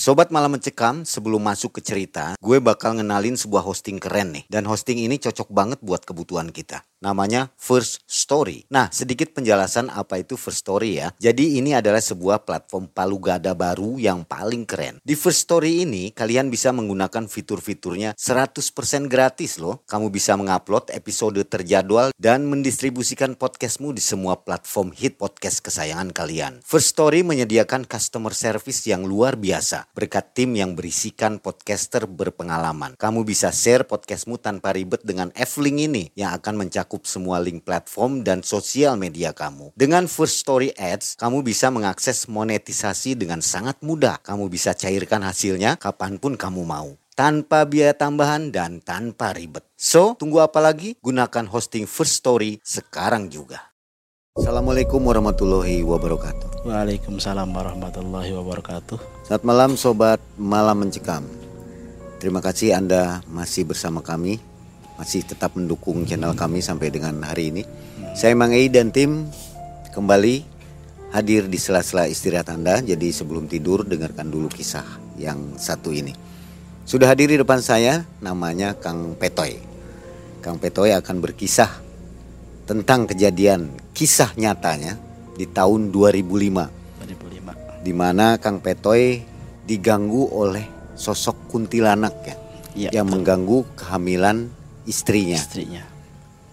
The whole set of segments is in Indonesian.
Sobat Malam Mencekam, sebelum masuk ke cerita, gue bakal ngenalin sebuah hosting keren nih. Dan hosting ini cocok banget buat kebutuhan kita. Namanya First Story. Nah, sedikit penjelasan apa itu First Story ya. Jadi ini adalah sebuah platform palu gada baru yang paling keren. Di First Story ini, kalian bisa menggunakan fitur-fiturnya 100% gratis loh. Kamu bisa mengupload episode terjadwal dan mendistribusikan podcastmu di semua platform hit podcast kesayangan kalian. First Story menyediakan customer service yang luar biasa berkat tim yang berisikan podcaster berpengalaman. Kamu bisa share podcastmu tanpa ribet dengan F-Link ini yang akan mencakup semua link platform dan sosial media kamu. Dengan First Story Ads, kamu bisa mengakses monetisasi dengan sangat mudah. Kamu bisa cairkan hasilnya kapan pun kamu mau tanpa biaya tambahan dan tanpa ribet. So, tunggu apa lagi? Gunakan hosting First Story sekarang juga. Assalamualaikum warahmatullahi wabarakatuh. Waalaikumsalam warahmatullahi wabarakatuh. Selamat malam sobat Malam Mencekam. Terima kasih Anda masih bersama kami, masih tetap mendukung channel kami sampai dengan hari ini. Saya Mang Ei dan tim kembali hadir di sela-sela istirahat Anda. Jadi sebelum tidur dengarkan dulu kisah yang satu ini. Sudah hadir di depan saya namanya Kang Petoy. Kang Petoy akan berkisah tentang kejadian kisah nyatanya di tahun 2005 2005. di mana Kang Petoy diganggu oleh sosok kuntilanak ya Iya, yang betul. mengganggu kehamilan istrinya. istrinya.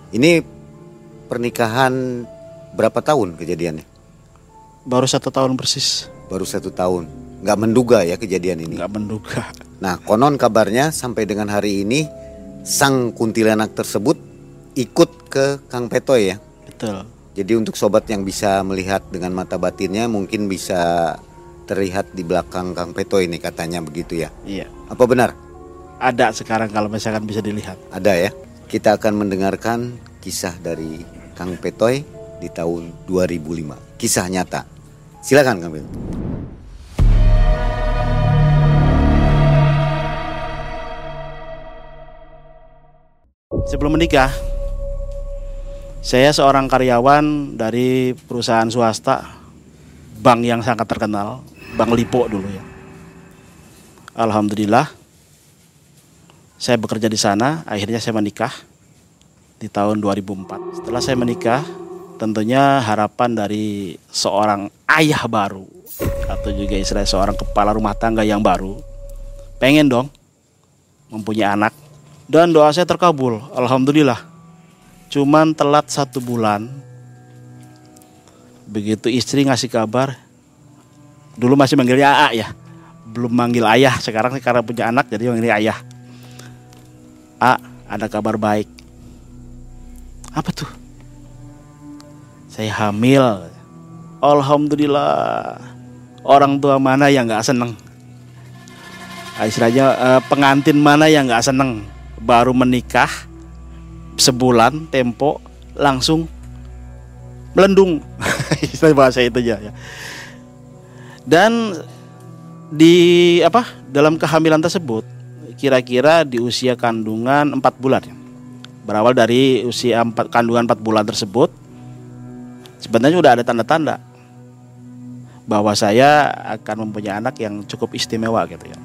Ini pernikahan berapa tahun kejadiannya? Baru satu tahun persis, Baru satu tahun. Nggak menduga ya kejadian ini. nggak menduga. Nah konon kabarnya sampai dengan hari ini sang kuntilanak tersebut ikut ke Kang Petoy ya. Betul. Jadi untuk sobat yang bisa melihat dengan mata batinnya mungkin bisa terlihat di belakang Kang Petoy ini katanya begitu ya. Iya. Apa benar? Ada sekarang kalau misalkan bisa dilihat. Ada ya. Kita akan mendengarkan kisah dari Kang Petoy di tahun 2005. Kisah nyata. Silakan Kang Petoy. Sebelum menikah, saya seorang karyawan dari perusahaan swasta, bank yang sangat terkenal, Bank Lipo dulu ya. Alhamdulillah, saya bekerja di sana. Akhirnya saya menikah di tahun 2004. Setelah saya menikah, tentunya harapan dari seorang ayah baru atau juga istilah seorang kepala rumah tangga yang baru, pengen dong mempunyai anak dan doa saya terkabul alhamdulillah cuman telat satu bulan begitu istri ngasih kabar dulu masih manggilnya AA ya belum manggil ayah. Sekarang karena punya anak jadi manggilnya ayah A ada kabar baik. Apa tuh? Saya hamil. Alhamdulillah. Orang tua mana yang nggak seneng? Ah, istilahnya eh, pengantin mana yang nggak seneng? Baru menikah sebulan tempo langsung melendung istilah bahasa itu aja ya dan di apa dalam kehamilan tersebut kira-kira di usia kandungan 4 bulan ya. berawal dari usia 4, kandungan 4 bulan tersebut sebenarnya sudah ada tanda-tanda bahwa saya akan mempunyai anak yang cukup istimewa gitu ya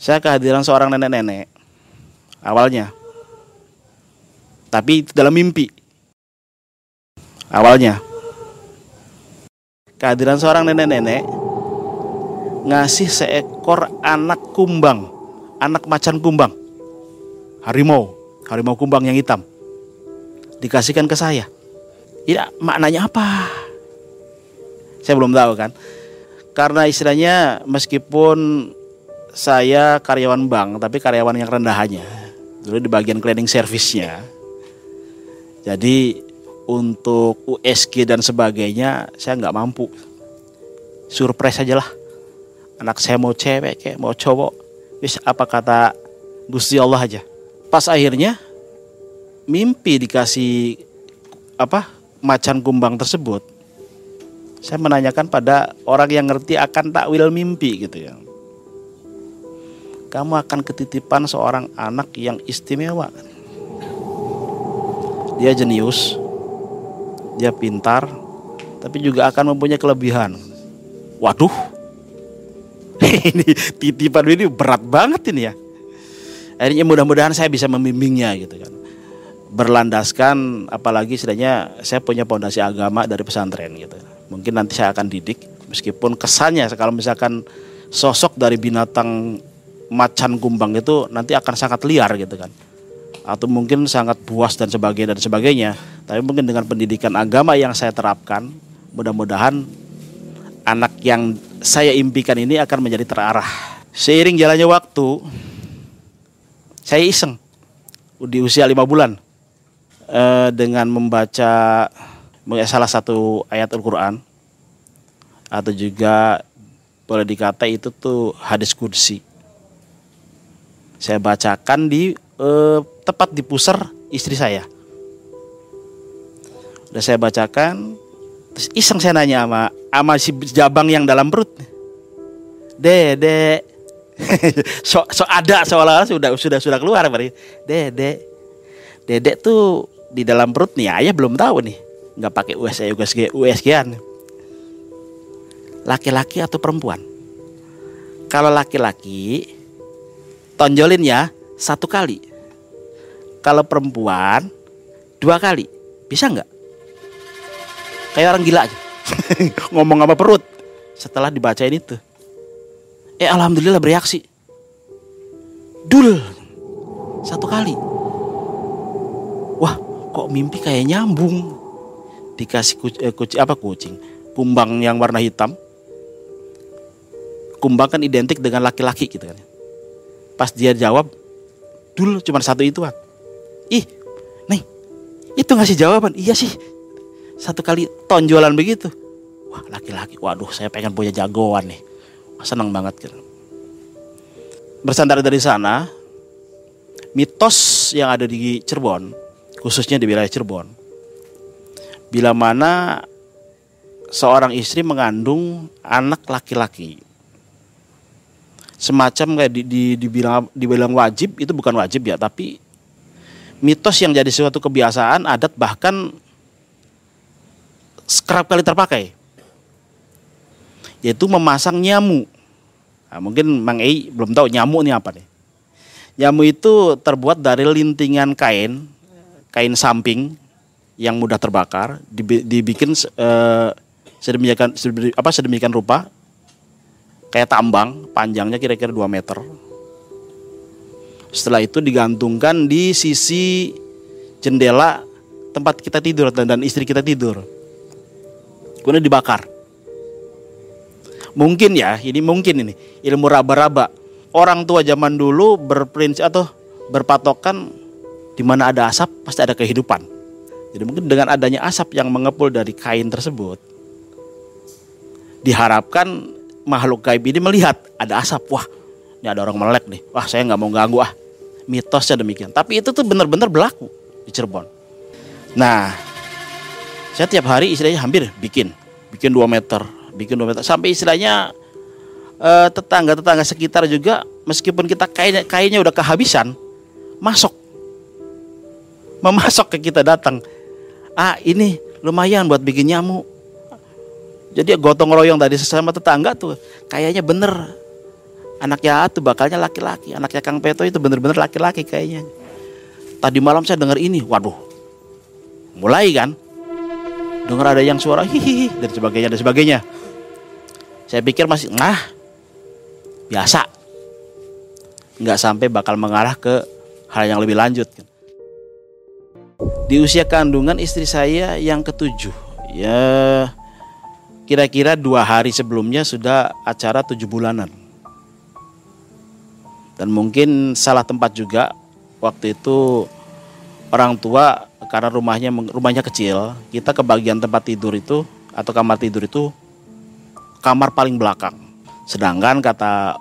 saya kehadiran seorang nenek-nenek awalnya. Tapi itu dalam mimpi. Awalnya. Kehadiran seorang nenek-nenek ngasih seekor anak kumbang, anak macan kumbang. Harimau, harimau kumbang yang hitam. Dikasihkan ke saya. Tidak, maknanya apa? Saya belum tahu kan. Karena istilahnya meskipun saya karyawan bank tapi karyawan yang rendahannya sebetulnya di bagian cleaning service-nya. Jadi untuk USG dan sebagainya saya nggak mampu. Surprise aja lah. Anak saya mau cewek kayak mau cowok. Wis apa kata Gusti Allah aja. Pas akhirnya mimpi dikasih apa macan kumbang tersebut. Saya menanyakan pada orang yang ngerti akan takwil mimpi gitu ya kamu akan ketitipan seorang anak yang istimewa. Dia jenius, dia pintar, tapi juga akan mempunyai kelebihan. Waduh, ini titipan ini berat banget ini ya. Akhirnya mudah-mudahan saya bisa membimbingnya gitu kan. Berlandaskan apalagi setidaknya saya punya pondasi agama dari pesantren gitu. Mungkin nanti saya akan didik meskipun kesannya kalau misalkan sosok dari binatang macan kumbang itu nanti akan sangat liar gitu kan atau mungkin sangat buas dan sebagainya dan sebagainya. Tapi mungkin dengan pendidikan agama yang saya terapkan mudah-mudahan anak yang saya impikan ini akan menjadi terarah. Seiring jalannya waktu saya iseng. Di usia lima bulan eh, dengan membaca salah satu ayat Al-Quran atau juga boleh dikata itu tuh hadis kursi saya bacakan di eh, tepat di pusar istri saya. Udah saya bacakan, terus iseng saya nanya sama sama si jabang yang dalam perut. Dede. so, so ada seolah-olah sudah sudah sudah keluar berarti. Dede. Dede tuh di dalam perut nih ayah belum tahu nih. nggak pakai USG USG USG-an. Laki-laki atau perempuan? Kalau laki-laki tonjolin ya satu kali. Kalau perempuan dua kali, bisa nggak? Kayak orang gila aja. Ngomong apa perut. Setelah dibacain itu. Eh alhamdulillah bereaksi. Dul. Satu kali. Wah, kok mimpi kayak nyambung. Dikasih kucing, eh, kucing apa kucing? Kumbang yang warna hitam. Kumbang kan identik dengan laki-laki gitu kan. Pas dia jawab, dulu cuma satu itu kan. Ih, nih, itu ngasih jawaban. Iya sih, satu kali tonjolan begitu. Wah laki-laki, waduh saya pengen punya jagoan nih. Wah, senang banget gitu. Bersandar dari sana, mitos yang ada di Cirebon, khususnya di wilayah Cirebon, bila mana seorang istri mengandung anak laki-laki semacam kayak di, di, dibilang dibilang wajib itu bukan wajib ya tapi mitos yang jadi suatu kebiasaan adat bahkan kerap kali terpakai. Yaitu memasang nyamu. Nah, mungkin Mang Ei belum tahu nyamu ini apa nih. Nyamu itu terbuat dari lintingan kain kain samping yang mudah terbakar dibikin eh, sedemikian sedemikian rupa kayak tambang, panjangnya kira-kira 2 meter. Setelah itu digantungkan di sisi jendela tempat kita tidur dan istri kita tidur. Kemudian dibakar. Mungkin ya, ini mungkin ini ilmu raba-raba. Orang tua zaman dulu berprinsip atau berpatokan di mana ada asap pasti ada kehidupan. Jadi mungkin dengan adanya asap yang mengepul dari kain tersebut diharapkan makhluk gaib ini melihat ada asap, wah ini ada orang melek nih, wah saya nggak mau ganggu ah. Mitosnya demikian. Tapi itu tuh benar-benar berlaku di Cirebon. Nah, saya tiap hari istilahnya hampir bikin, bikin 2 meter, bikin 2 meter. Sampai istilahnya eh, tetangga-tetangga sekitar juga meskipun kita kainnya, kainnya udah kehabisan, masuk. Memasok ke kita datang. Ah ini lumayan buat bikin nyamuk jadi gotong royong tadi sesama tetangga tuh kayaknya bener anaknya tuh bakalnya laki-laki, anaknya Kang Peto itu bener-bener laki-laki kayaknya. Tadi malam saya dengar ini, waduh, mulai kan, dengar ada yang suara hihihi dan sebagainya dan sebagainya. Saya pikir masih nah biasa, nggak sampai bakal mengarah ke hal yang lebih lanjut. Di usia kandungan istri saya yang ketujuh, ya kira-kira dua hari sebelumnya sudah acara tujuh bulanan. Dan mungkin salah tempat juga waktu itu orang tua karena rumahnya rumahnya kecil, kita ke bagian tempat tidur itu atau kamar tidur itu kamar paling belakang. Sedangkan kata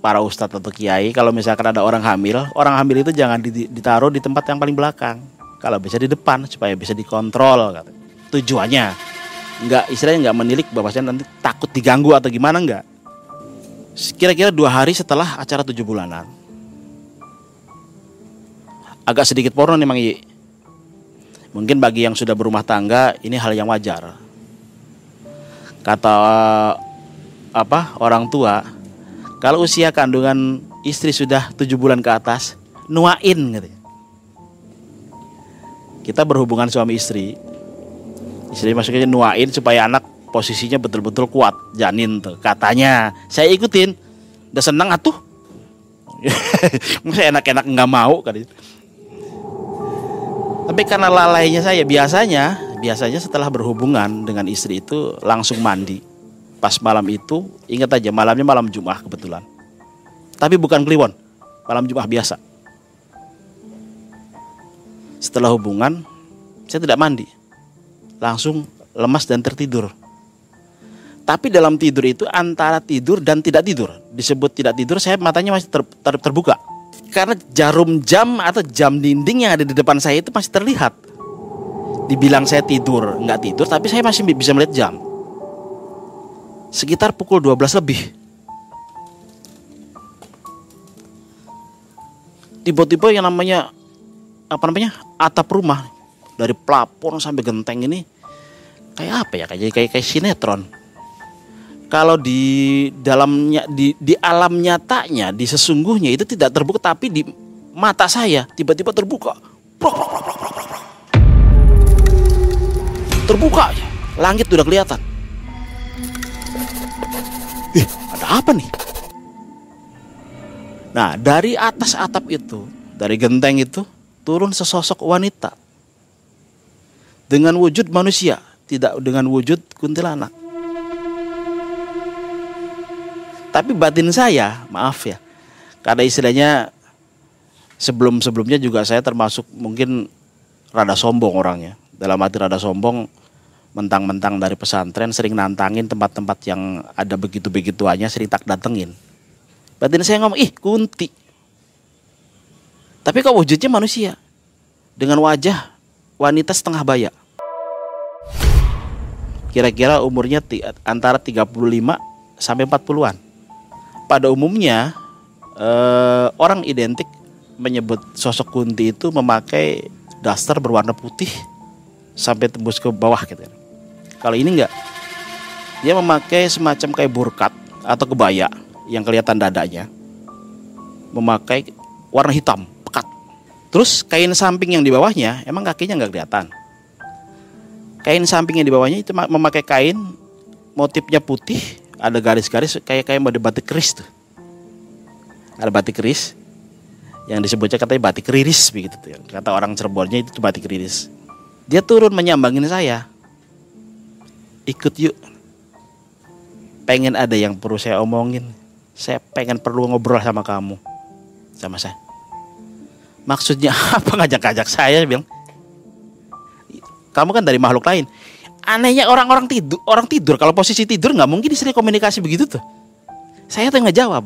para ustadz atau kiai kalau misalkan ada orang hamil, orang hamil itu jangan ditaruh di tempat yang paling belakang. Kalau bisa di depan supaya bisa dikontrol. Tujuannya nggak istilahnya nggak menilik bahwasanya nanti takut diganggu atau gimana nggak. Kira-kira dua hari setelah acara tujuh bulanan, agak sedikit porno nih Mang Iyi. Mungkin bagi yang sudah berumah tangga ini hal yang wajar. Kata apa orang tua, kalau usia kandungan istri sudah tujuh bulan ke atas, nuain gitu. Kita berhubungan suami istri, istri maksudnya nuain supaya anak posisinya betul-betul kuat janin tuh katanya saya ikutin udah seneng atuh masa enak-enak nggak mau kan tapi karena lalainya saya biasanya biasanya setelah berhubungan dengan istri itu langsung mandi. Pas malam itu ingat aja malamnya malam Jumat kebetulan. Tapi bukan kliwon, malam Jumat biasa. Setelah hubungan saya tidak mandi. Langsung lemas dan tertidur. Tapi dalam tidur itu antara tidur dan tidak tidur. Disebut tidak tidur saya matanya masih ter, ter, terbuka karena jarum jam atau jam dinding yang ada di depan saya itu masih terlihat. Dibilang saya tidur, nggak tidur, tapi saya masih bisa melihat jam. Sekitar pukul 12 lebih. Tiba-tiba yang namanya apa namanya atap rumah dari plafon sampai genteng ini kayak apa ya kayak kayak kayak sinetron kalau di dalamnya di di alam nyatanya di sesungguhnya itu tidak terbuka tapi di mata saya tiba-tiba terbuka. Terbuka langit sudah kelihatan. Ih, ada apa nih? Nah dari atas atap itu dari genteng itu turun sesosok wanita. Dengan wujud manusia tidak dengan wujud kuntilanak Tapi batin saya, maaf ya, karena istilahnya sebelum-sebelumnya juga saya termasuk mungkin rada sombong orangnya. Dalam arti rada sombong, mentang-mentang dari pesantren sering nantangin tempat-tempat yang ada begitu-begituannya sering tak datengin. Batin saya ngomong, ih kunti. Tapi kok wujudnya manusia. Dengan wajah wanita setengah baya. Kira-kira umurnya antara 35 sampai 40-an pada umumnya eh, orang identik menyebut sosok Kunti itu memakai daster berwarna putih sampai tembus ke bawah gitu. Kalau ini enggak. Dia memakai semacam kayak burkat atau kebaya yang kelihatan dadanya. Memakai warna hitam, pekat. Terus kain samping yang di bawahnya emang kakinya nggak kelihatan. Kain samping yang di bawahnya itu memakai kain motifnya putih ada garis-garis kayak kayak mode batik keris tuh. Ada batik keris yang disebutnya katanya batik riris begitu tuh. Kata orang Cirebonnya itu batik riris. Dia turun menyambangin saya. Ikut yuk. Pengen ada yang perlu saya omongin. Saya pengen perlu ngobrol sama kamu. Sama saya. Maksudnya apa ngajak-ngajak saya bilang. Kamu kan dari makhluk lain anehnya orang-orang tidur orang tidur kalau posisi tidur nggak mungkin istri komunikasi begitu tuh. Saya tuh nggak jawab.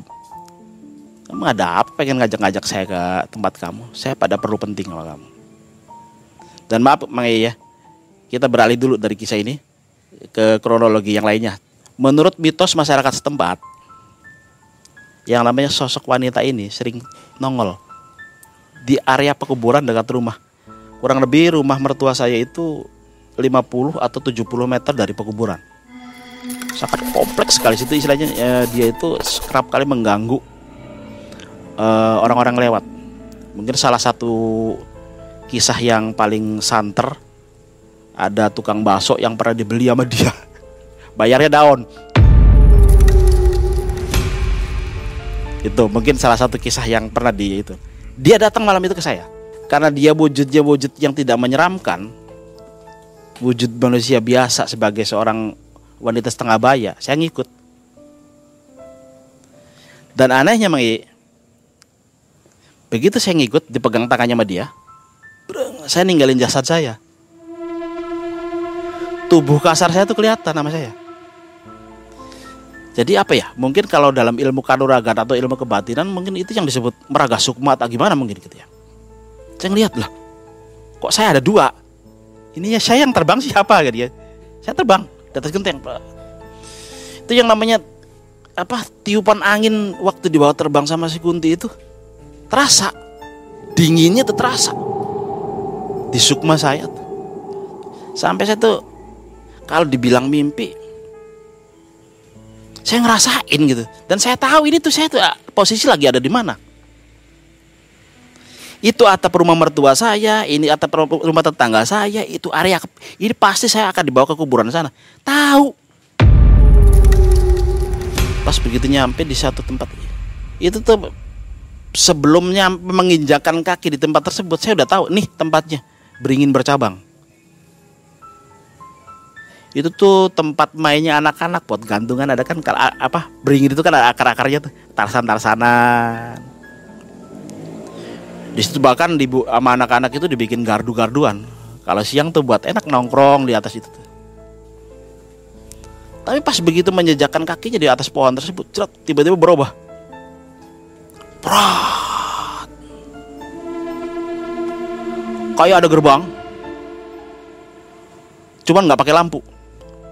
Kamu ada apa? Pengen ngajak-ngajak saya ke tempat kamu? Saya pada perlu penting sama kamu. Dan maaf Mang ya. Kita beralih dulu dari kisah ini ke kronologi yang lainnya. Menurut mitos masyarakat setempat yang namanya sosok wanita ini sering nongol di area pekuburan dekat rumah. Kurang lebih rumah mertua saya itu 50 atau 70 meter dari pekuburan. Sangat kompleks sekali situ istilahnya ya, dia itu kerap kali mengganggu eh, orang-orang lewat. Mungkin salah satu kisah yang paling santer ada tukang bakso yang pernah dibeli sama dia. Bayarnya daun. Itu mungkin salah satu kisah yang pernah dia itu. Dia datang malam itu ke saya. Karena dia wujudnya wujud yang tidak menyeramkan, wujud manusia biasa sebagai seorang wanita setengah baya, saya ngikut. Dan anehnya Mang Begitu saya ngikut dipegang tangannya sama dia, saya ninggalin jasad saya. Tubuh kasar saya tuh kelihatan nama saya. Jadi apa ya? Mungkin kalau dalam ilmu kanuragan atau ilmu kebatinan mungkin itu yang disebut meraga sukma atau gimana mungkin gitu ya. Saya ngeliat lah, kok saya ada dua? Ini ya saya yang terbang siapa gitu ya? Saya terbang di atas genteng. Itu yang namanya apa? Tiupan angin waktu dibawa terbang sama si Kunti itu terasa dinginnya tuh terasa di sukma saya tuh. Sampai saya tuh kalau dibilang mimpi saya ngerasain gitu dan saya tahu ini tuh saya tuh ah, posisi lagi ada di mana itu atap rumah mertua saya ini atap rumah tetangga saya itu area ini pasti saya akan dibawa ke kuburan sana. Tahu. Pas begitu nyampe di satu tempat itu tuh sebelumnya menginjakan kaki di tempat tersebut saya udah tahu nih tempatnya beringin bercabang. Itu tuh tempat mainnya anak-anak buat gantungan ada kan apa beringin itu kan ada akar-akarnya tuh tarsan-tarsanan di situ bahkan di sama anak-anak itu dibikin gardu-garduan. Kalau siang tuh buat enak nongkrong di atas itu tapi pas begitu menjejakkan kakinya di atas pohon tersebut tiba-tiba berubah. Prat. kayak ada gerbang. Cuman nggak pakai lampu.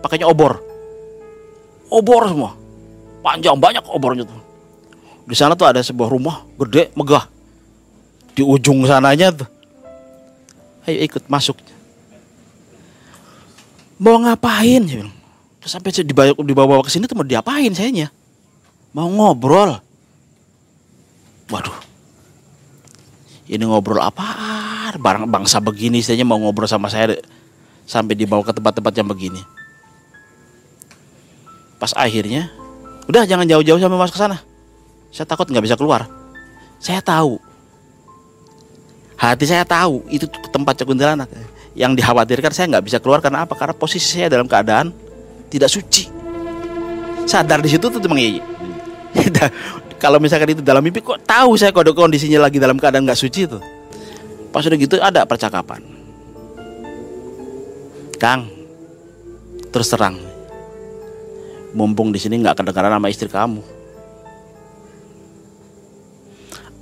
Pakainya obor. Obor semua. Panjang banyak obornya tuh. Di sana tuh ada sebuah rumah gede megah di ujung sananya tuh. Ayo ikut masuk. Mau ngapain? Ya terus sampai dibawa dibawa ke sini tuh mau diapain sayanya? Mau ngobrol. Waduh. Ini ngobrol apa barang bangsa begini istilahnya mau ngobrol sama saya sampai dibawa ke tempat-tempat yang begini. Pas akhirnya udah jangan jauh-jauh sampai masuk ke sana. Saya takut nggak bisa keluar. Saya tahu hati saya tahu itu tempat kuntilanak yang dikhawatirkan saya nggak bisa keluar karena apa? Karena posisi saya dalam keadaan tidak suci. Sadar di situ tuh memang iya kalau misalkan itu dalam mimpi kok tahu saya kode kondisinya lagi dalam keadaan nggak suci itu pas udah gitu ada percakapan. Kang terus terang. Mumpung di sini nggak kedengaran nama istri kamu.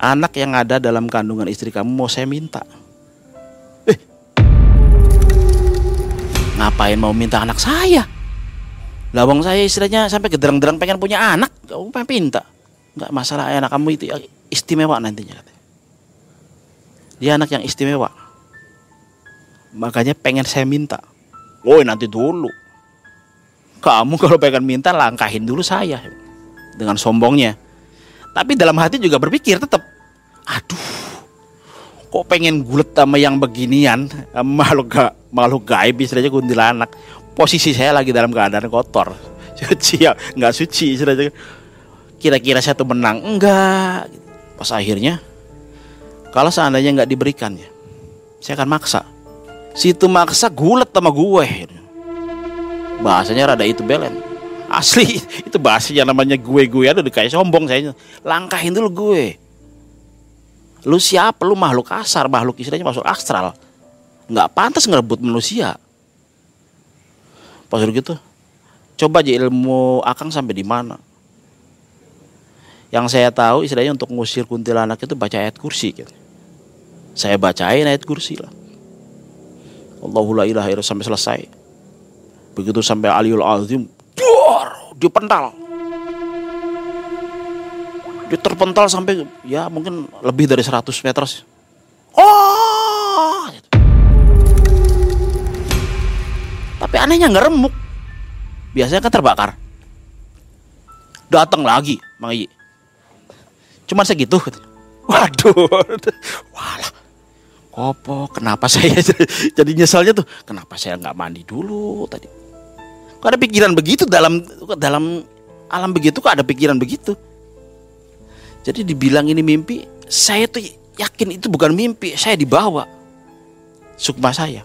Anak yang ada dalam kandungan istri kamu mau saya minta. Eh, ngapain mau minta anak saya? Lawang saya istilahnya sampai gederang-derang pengen punya anak, kamu pengen minta. Nggak masalah anak kamu itu istimewa nantinya. Dia anak yang istimewa. Makanya pengen saya minta. Woi nanti dulu kamu kalau pengen minta langkahin dulu saya dengan sombongnya tapi dalam hati juga berpikir tetap aduh kok pengen gulet sama yang beginian? Makhluk ga, makhluk gaib istilahnya kuntilanak. Posisi saya lagi dalam keadaan kotor. Suci ya nggak suci istilahnya kira-kira saya tuh menang? Enggak. Pas akhirnya kalau seandainya nggak diberikan ya saya akan maksa. Situ maksa gulet sama gue. Bahasanya rada itu belen asli itu bahasa yang namanya gue gue. Ada kayak sombong saya. Langkahin dulu gue. Lu siapa? Lu makhluk kasar makhluk istilahnya masuk astral. Nggak pantas ngerebut manusia. Pas gitu coba aja ilmu akang sampai di mana. Yang saya tahu istilahnya untuk ngusir kuntilanak itu baca ayat kursi gitu. saya bacain ayat kursi lah. Allahullah ilaha sampai selesai. Begitu sampai Aliul Azim, duar, dia pental. Dia terpental sampai ya mungkin lebih dari 100 meter. Oh! Tapi anehnya nggak remuk. Biasanya kan terbakar. Datang lagi, Mang Iyi. Cuman segitu. Waduh. Walah. Kopo, kenapa saya jadi nyesalnya tuh? Kenapa saya nggak mandi dulu tadi? Kok ada pikiran begitu dalam dalam alam begitu kok ada pikiran begitu? Jadi dibilang ini mimpi, saya tuh yakin itu bukan mimpi, saya dibawa. Sukma saya.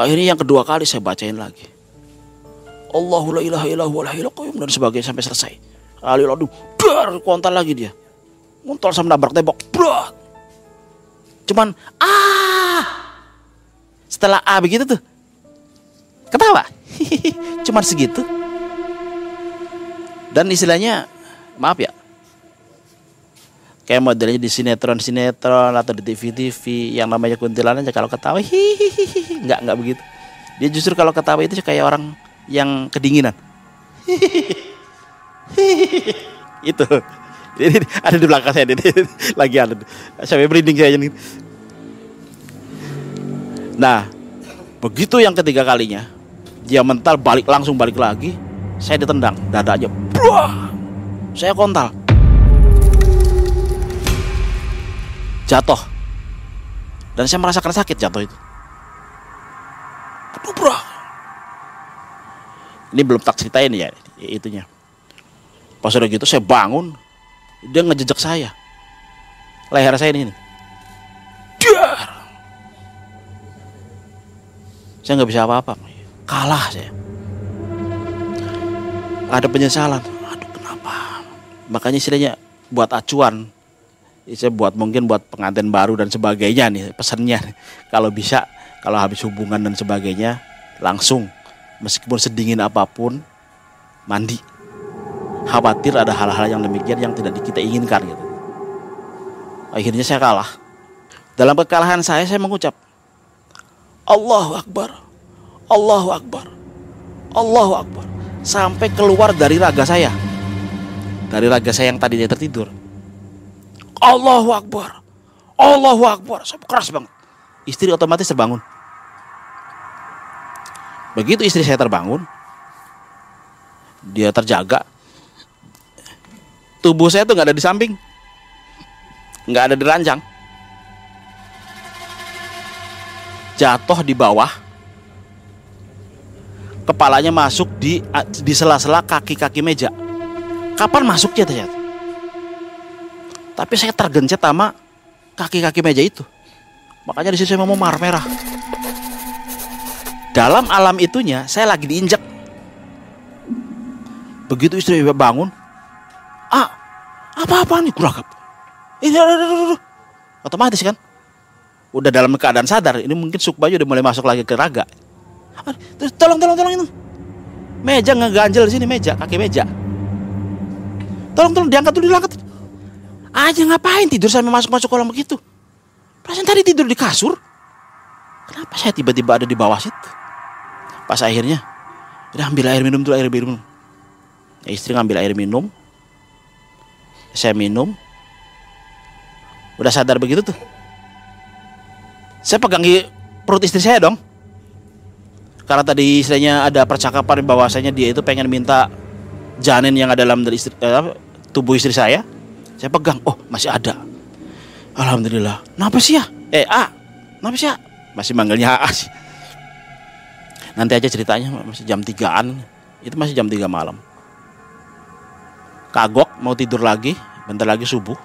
Akhirnya yang kedua kali saya bacain lagi. Allahu la ilaha illallah wa la dan sebagainya sampai selesai. Kali lalu dar kontal lagi dia. Muntol sama nabrak tembok. Cuman ah. Setelah A begitu tuh. Ketawa. Cuman segitu. Dan istilahnya maaf ya. Kayak modelnya di sinetron-sinetron atau di TV-TV yang namanya kuntilanak kalau ketawa hihihi nggak nggak begitu. Dia justru kalau ketawa itu kayak orang yang kedinginan. itu. Ini ada di belakang saya ini lagi ada. Saya merinding saya ini. Nah, begitu yang ketiga kalinya dia mental balik langsung balik lagi, saya ditendang dadanya. Buah! Saya kontal. Jatuh. Dan saya merasakan sakit jatuh itu. Aduh, bro. Ini belum tak ceritain ya itunya. Pas udah gitu saya bangun, dia ngejejak saya. Leher saya ini. Dar. Saya nggak bisa apa-apa. Kalah saya. Ada penyesalan. Aduh kenapa? Makanya istilahnya buat acuan. Saya buat mungkin buat pengantin baru dan sebagainya nih pesannya. Kalau bisa kalau habis hubungan dan sebagainya langsung meskipun sedingin apa pun mandi khawatir ada hal-hal yang demikian yang tidak kita inginkan gitu. Akhirnya saya kalah. Dalam kekalahan saya saya mengucap Allahu Akbar. Allahu Akbar. Allahu Akbar. Sampai keluar dari raga saya. Dari raga saya yang tadinya tertidur. Allahu Akbar. Allahu Akbar. Keras banget. Istri otomatis terbangun. Begitu istri saya terbangun, dia terjaga, tubuh saya tuh nggak ada di samping nggak ada di ranjang jatuh di bawah kepalanya masuk di di sela-sela kaki-kaki meja. Kapan masuknya ternyata tapi saya tergencet sama kaki-kaki meja itu. Makanya di sini saya mau marah merah. Dalam alam itunya saya lagi diinjak begitu istri bangun ah apa-apa nih kurang ini otomatis kan udah dalam keadaan sadar ini mungkin sukbayu udah mulai masuk lagi ke raga terus tolong tolong tolong itu. Meja ngeganjel di sini meja kaki meja. Tolong tolong diangkat dulu diangkat. Aja ngapain tidur sampai masuk masuk kolam begitu? Perasaan tadi tidur di kasur. Kenapa saya tiba-tiba ada di bawah situ? Pas akhirnya udah ambil air minum dulu air minum. Istri ngambil air minum. Saya minum. Udah sadar begitu tuh. Saya pegang perut istri saya dong karena tadi istilahnya ada percakapan bahwasanya dia itu pengen minta janin yang ada dalam istri, eh, tubuh istri saya. Saya pegang. Oh masih ada. Alhamdulillah. Kenapa sih ya? Eh ah kenapa sih ya masih manggilnya A. Sih nanti aja ceritanya masih jam tigaan. Itu masih jam 3 malam. Kagok mau tidur lagi. Bentar lagi subuh.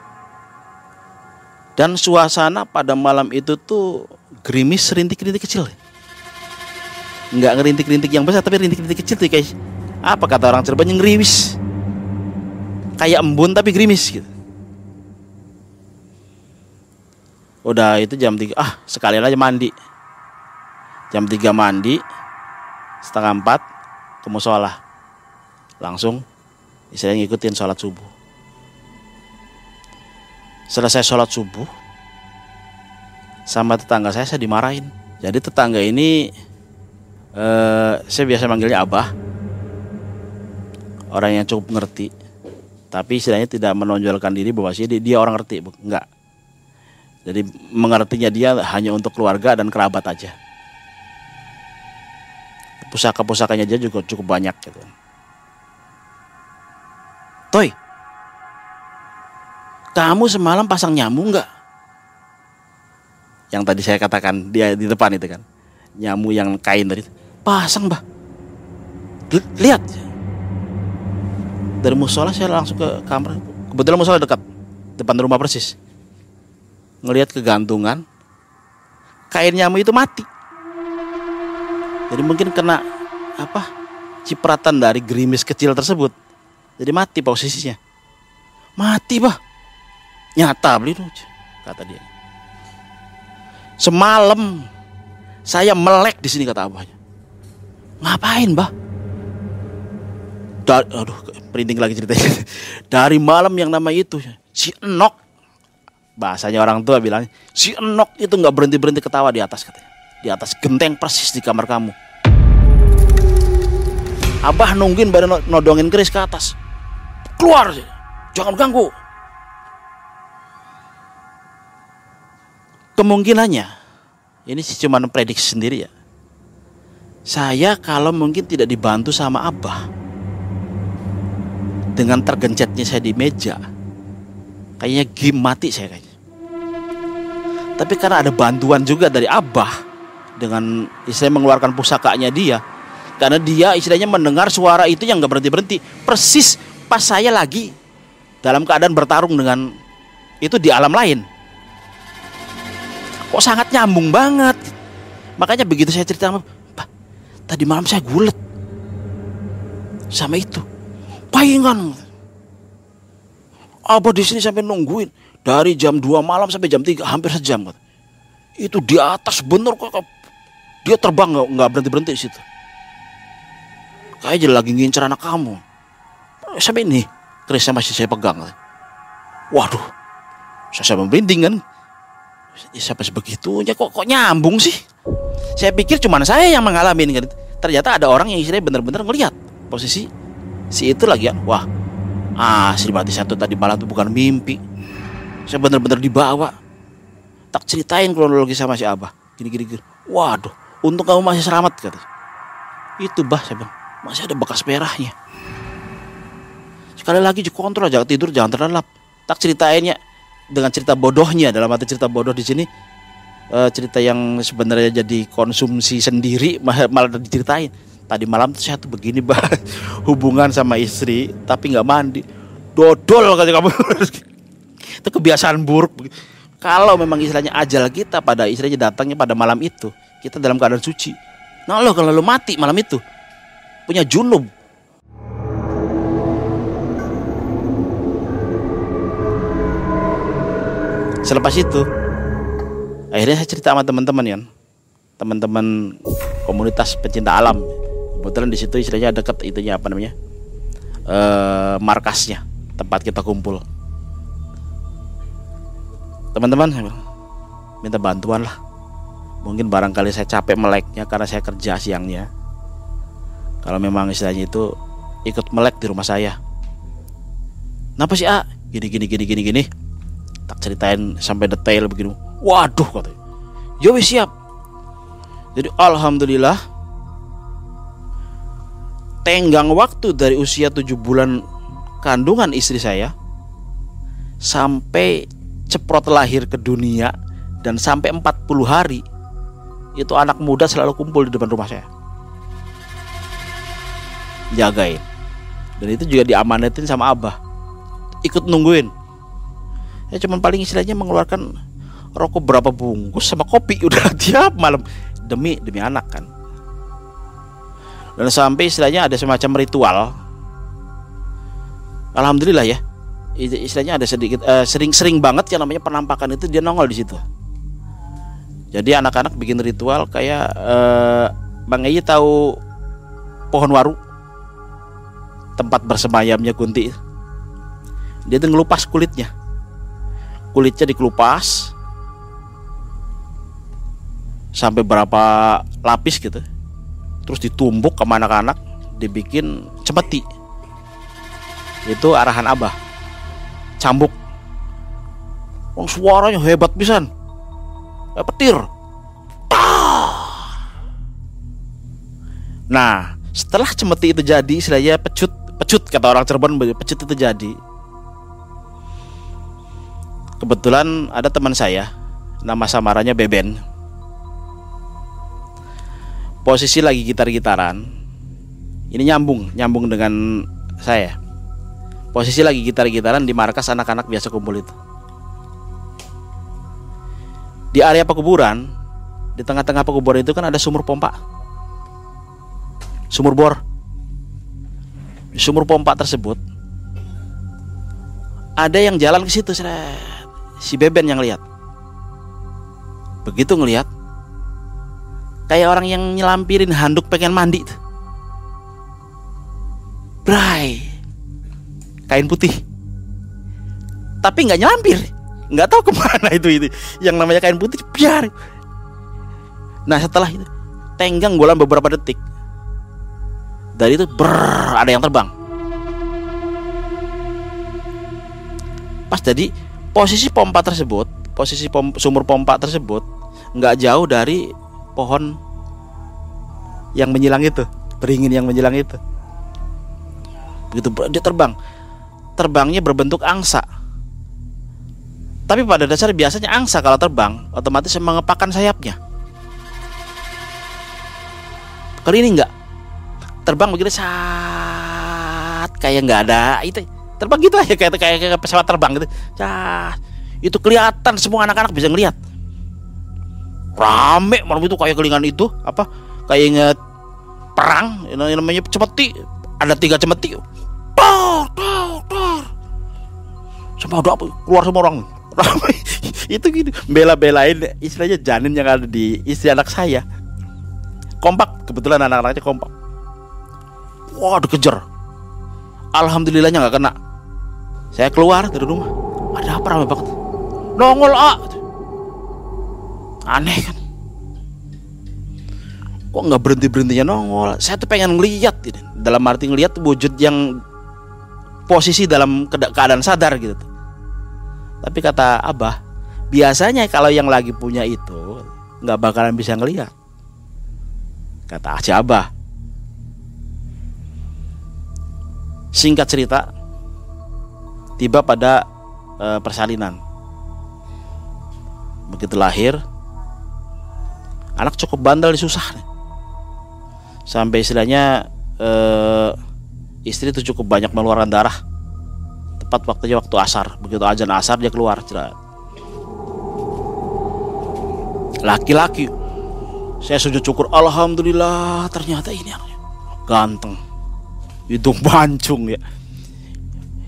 Dan suasana pada malam itu tuh gerimis rintik-rintik kecil nggak ngerintik-rintik yang besar tapi rintik-rintik kecil tuh guys. Apa kata orang Cirebon yang gerimis? Kayak embun tapi gerimis gitu. Udah itu jam 3 ah sekalian aja mandi. Jam 3 mandi setengah 4 ke musola langsung istilahnya ngikutin sholat subuh. Selesai sholat subuh sama tetangga saya saya dimarahin. Jadi tetangga ini eh, saya biasa manggilnya abah. Orang yang cukup ngerti. Tapi istilahnya tidak menonjolkan diri bahwa dia, dia orang ngerti enggak. Jadi mengertinya dia hanya untuk keluarga dan kerabat aja. Pusaka-pusakanya dia juga cukup banyak gitu. Toy, kamu semalam pasang nyamuk nggak? Yang tadi saya katakan dia di depan itu kan, nyamuk yang kain tadi. Pasang bah. Lihat. Dari musola saya langsung ke kamar. Kebetulan musola dekat depan rumah persis. Ngelihat kegantungan, kain nyamuk itu mati. Jadi mungkin kena apa cipratan dari gerimis kecil tersebut jadi mati posisinya. Mati bah. Nyata beli itu kata dia. Semalam saya melek di sini kata abahnya. Ngapain, Bah? Dari, aduh, printing lagi ceritanya. Dari malam yang nama itu, si Enok, bahasanya orang tua bilang, si Enok itu nggak berhenti berhenti ketawa di atas katanya, di atas genteng persis di kamar kamu. Abah nungguin badan nodongin keris ke atas. Keluar, jangan ganggu. Kemungkinannya, ini sih cuma prediksi sendiri ya. Saya kalau mungkin tidak dibantu sama Abah dengan tergencetnya saya di meja, kayaknya game mati saya kayaknya. Tapi karena ada bantuan juga dari Abah dengan istilahnya mengeluarkan pusakanya dia, karena dia istilahnya mendengar suara itu yang nggak berhenti berhenti, persis pas saya lagi dalam keadaan bertarung dengan itu di alam lain. Kok sangat nyambung banget. Makanya begitu saya cerita tadi malam saya gulet sama itu. Palingan. Apa di sini sampai nungguin dari jam 2 malam sampai jam 3 hampir sejam. Itu di atas bener kok dia terbang nggak nggak berhenti berhenti di situ. Kayaknya lagi ngincer anak kamu. Sampai ini kerisnya masih saya pegang. Waduh, saya sampai merinding kan. Ya, sampai sebegitunya kok kok nyambung sih. Saya pikir cuma saya yang mengalami kan. Ternyata ada orang yang istilahnya benar-benar ngelihat posisi si itu lagi ya. Wah, ah si mati satu tadi malam itu bukan mimpi. Saya benar-benar dibawa. Tak ceritain kronologi sama si Abah. Gini-gini. gini. Waduh, untung kamu masih selamat kata. Itu bah saya bilang, masih ada bekas merahnya. Sekali lagi kontrol jangan tidur jangan terlelap. Tak ceritainnya dengan cerita bodohnya dalam arti cerita bodoh di sini uh, cerita yang sebenarnya jadi konsumsi sendiri malah diceritain. Tadi malam tuh saya tuh begini bah hubungan sama istri tapi nggak mandi. Dodol kata kamu. itu kebiasaan buruk. Kalau memang istilahnya ajal kita pada istilahnya datangnya pada malam itu, kita dalam keadaan suci. Nah lo kalau lo mati malam itu punya junub Selepas itu, akhirnya saya cerita sama teman-teman ya, teman-teman komunitas pencinta alam. Kebetulan di situ istilahnya dekat itunya apa namanya, e, markasnya, tempat kita kumpul. Teman-teman, minta bantuan lah. Mungkin barangkali saya capek meleknya karena saya kerja siangnya. Kalau memang istilahnya itu ikut melek di rumah saya. Kenapa sih A? Gini gini gini gini gini tak ceritain sampai detail begini waduh katanya. Ya wis siap. Jadi alhamdulillah tenggang waktu dari usia 7 bulan kandungan istri saya sampai ceprot lahir ke dunia dan sampai 40 hari itu anak muda selalu kumpul di depan rumah saya. Jagain. Dan itu juga diamanatin sama abah. Ikut nungguin. Ya cuman paling istilahnya mengeluarkan rokok berapa bungkus sama kopi? Udah tiap malam. Demi demi anak kan. Dan sampai istilahnya ada semacam ritual. Alhamdulillah ya. Istilahnya ada sedikit uh, sering-sering banget yang namanya penampakan itu dia nongol di situ. Jadi anak-anak bikin ritual kayak uh, Bang Eyi tahu pohon waru? Tempat bersemayamnya Kunti. Dia tuh ngelupas kulitnya. Kulitnya dikelupas sampai berapa lapis gitu. Terus ditumbuk ke anak-anak dibikin cemeti. Itu arahan abah. Cambuk. Wong suaranya hebat pisan. Kayak petir. Nah setelah cemeti itu jadi istilahnya pecut pecut kata orang Cirebon pecut itu jadi. Kebetulan ada teman saya nama samarannya Beben posisi lagi gitar-gitaran ini nyambung nyambung dengan saya. Posisi lagi gitar-gitaran di markas anak-anak biasa kumpul itu. Di area pekuburan di tengah-tengah pekuburan itu kan ada sumur pompa. Sumur bor. Sumur pompa tersebut ada yang jalan ke situ si Beben yang lihat. Begitu ngelihat, kayak orang yang nyelampirin handuk pengen mandi. Tuh. Bray, kain putih. Tapi nggak nyelampir, nggak tahu ke mana itu itu. Yang namanya kain putih biar. Nah setelah itu tenggang bola beberapa detik. Dari itu ber ada yang terbang. Pas jadi posisi pompa tersebut, posisi pom, sumur pompa tersebut nggak jauh dari pohon yang menyilang itu, beringin yang menyilang itu. Begitu dia terbang, terbangnya berbentuk angsa. Tapi pada dasarnya biasanya angsa kalau terbang otomatis mengepakkan sayapnya. Kali ini enggak. Terbang begitu saat kayak nggak ada itu terbang gitu aja kayak kayak, kayak pesawat terbang gitu. Cah, itu kelihatan semua anak-anak bisa ngelihat. Rame malam itu kayak kelingan itu apa? Kayak inget perang yang namanya cemeti. Ada tiga cemeti. Tor, tor, tor. Semua udah keluar semua orang. itu gitu bela-belain istilahnya janin yang ada di istri anak saya kompak kebetulan anak-anaknya kompak wah dikejar alhamdulillahnya nggak kena saya keluar dari rumah ada apa ramai banget nongol ah aneh kan? Kok nggak berhenti berhentinya nongol? Saya tuh pengen ngeliat gitu. dalam arti ngeliat wujud yang posisi dalam keadaan sadar gitu. Tapi kata abah biasanya kalau yang lagi punya itu nggak bakalan bisa ngeliat. Kata si abah. Singkat cerita tiba pada e, persalinan. Begitu lahir anak cukup bandel susah sampai istilahnya e, istri itu cukup banyak mengeluarkan darah. Tepat waktunya waktu asar. Begitu ajan asar dia keluar laki-laki saya sujud syukur alhamdulillah ternyata ini ganteng. Hidung mancung ya.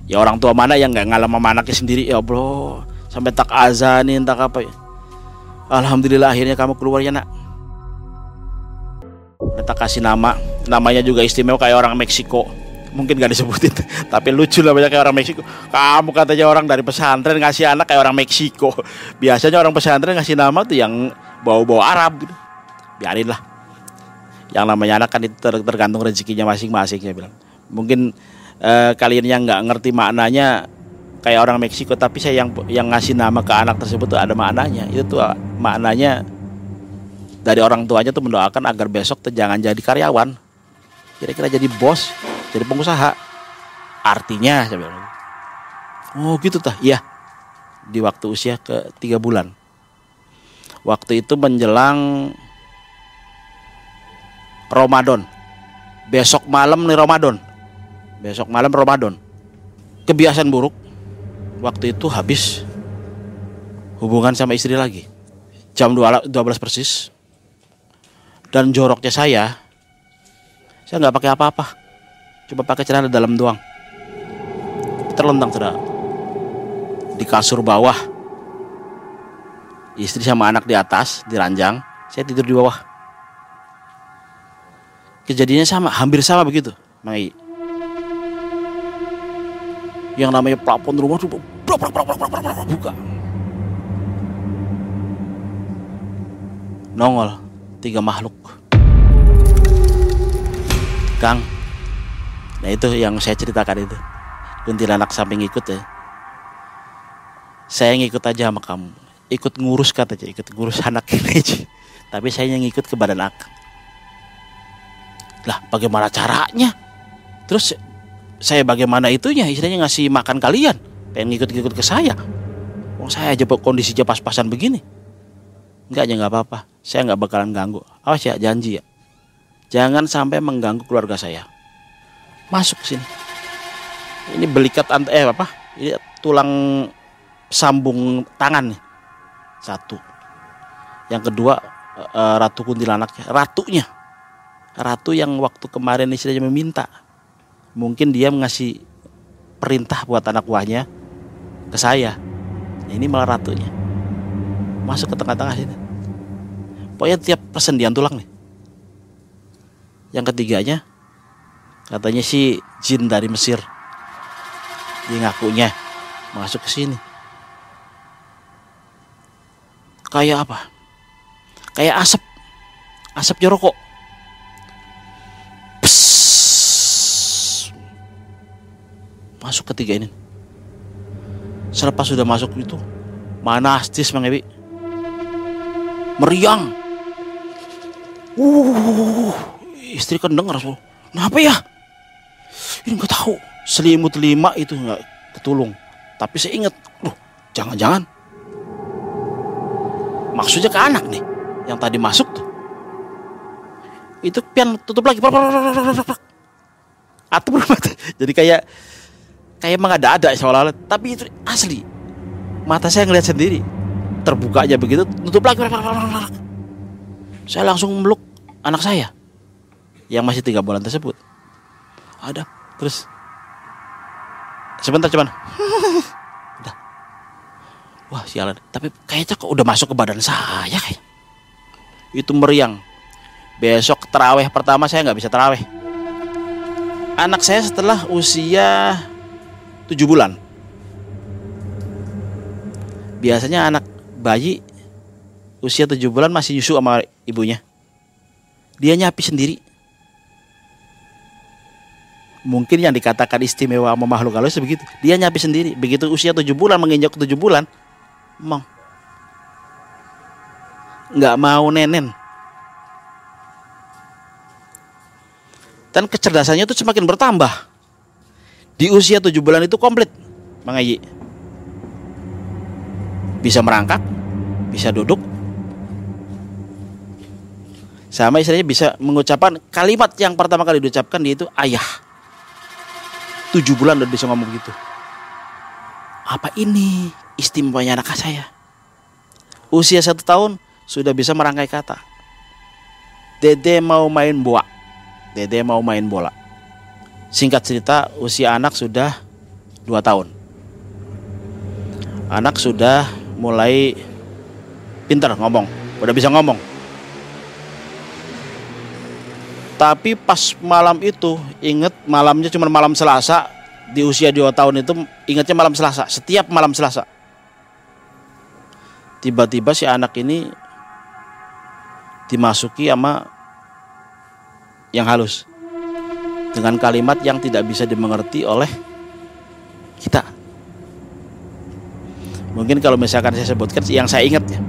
Ya orang tua mana yang nggak ngalam sama anaknya sendiri ya bro. Sampai tak azanin tak apa ya alhamdulillah akhirnya kamu keluar ya nak. Kita kasih nama. Namanya juga istimewa kayak orang Meksiko. Mungkin gak disebutin tapi lucu lah banyak kayak orang Meksiko. Kamu katanya orang dari pesantren ngasih anak kayak orang Meksiko. Biasanya orang pesantren ngasih nama tuh yang bau-bau Arab gitu. Biarin lah. Yang namanya anak kan itu tergantung rezekinya masing-masing saya bilang. Mungkin eh, kalian yang nggak ngerti maknanya kayak orang Meksiko tapi saya yang yang ngasih nama ke anak tersebut tuh ada maknanya. Itu tuh maknanya dari orang tuanya tuh mendoakan agar besok tuh jangan jadi karyawan. Kira-kira jadi bos jadi pengusaha. Artinya saya bilang oh gitu tah. Iya. Di waktu usia ke tiga bulan. Waktu itu menjelang Ramadan. Besok malam nih Ramadan. Besok malam Ramadan. Kebiasaan buruk waktu itu habis hubungan sama istri lagi. Jam 12 persis. Dan joroknya saya saya nggak pakai apa-apa. Cuma pakai celana dalam doang. Terlentang sudah di kasur bawah. Istri sama anak di atas di ranjang. Saya tidur di bawah. Kejadiannya sama hampir sama begitu Mai yang namanya plafon rumah tuh buka. Nongol tiga makhluk. Kang nah itu yang saya ceritakan itu. Kuntilanak samping ikut ya. Saya ngikut aja sama kamu. Ikut ngurus katanya ikut ngurus anak ini tapi saya yang ikut ke badan akang lah bagaimana caranya? Terus saya bagaimana itunya? Istilahnya ngasih makan kalian. Pengen ngikut-ngikut ke saya. Oh saya aja kondisinya pas-pasan begini. Enggak aja nggak apa-apa. Saya nggak bakalan ganggu. Awas ya janji ya. Jangan sampai mengganggu keluarga saya. Masuk sini. Ini belikat eh apa? Ini tulang sambung tangan nih. Satu. Yang kedua uh, ratu kuntilanaknya ratunya. Ratu yang waktu kemarin istilahnya meminta mungkin dia ngasih perintah buat anak buahnya ke saya. Ini malah ratunya. Masuk ke tengah-tengah sini pokoknya tiap persendian tulang nih. Yang ketiganya katanya si jin dari Mesir. Dia ngakunya masuk ke sini. Kayak apa? Kayak asap. Asap jorokok masuk ketiga ini. Selepas sudah masuk itu mana astis Bang Ebi. Meriang. Uh istri kan dengar so. kenapa ya? Ini nggak tahu. Selimut lima itu nggak ketulung. Tapi saya ingat loh jangan-jangan. Maksudnya ke anak nih yang tadi masuk tuh. Itu pian tutup lagi. Atau jadi kayak kayak mengada-ada seolah-olah. Tapi itu asli. Mata saya ngeliat sendiri. Terbuka aja begitu tutup lagi. Saya langsung meluk anak saya yang masih tiga bulan tersebut. Ada terus. Sebentar cuman. Wah sialan. Tapi kayaknya kok udah masuk ke badan saya kayak itu meriang. Besok teraweh pertama saya nggak bisa teraweh anak saya setelah usia tujuh bulan. Biasanya anak bayi usia tujuh bulan masih nyusu sama ibunya. Dia nyapi sendiri. Mungkin yang dikatakan istimewa sama makhluk halus begitu. Dia nyapi sendiri. Begitu usia tujuh bulan menginjak tujuh bulan emang nggak mau nenen. Dan kecerdasannya itu semakin bertambah di usia tujuh bulan itu komplit Bang bisa merangkak bisa duduk. Sama istilahnya bisa mengucapkan kalimat yang pertama kali diucapkan dia itu ayah. Tujuh bulan udah bisa ngomong gitu. Apa ini istimewanya anak saya? Usia satu tahun sudah bisa merangkai kata. Dede mau main bola. Dede mau main bola singkat cerita usia anak sudah dua tahun. Anak sudah mulai pintar ngomong udah bisa ngomong. Tapi pas malam itu inget malamnya cuma malam Selasa di usia dua tahun itu ingatnya malam Selasa setiap malam Selasa. Tiba-tiba si anak ini dimasuki sama yang halus dengan kalimat yang tidak bisa dimengerti oleh kita. Mungkin kalau misalkan saya sebutkan yang saya ingat ya.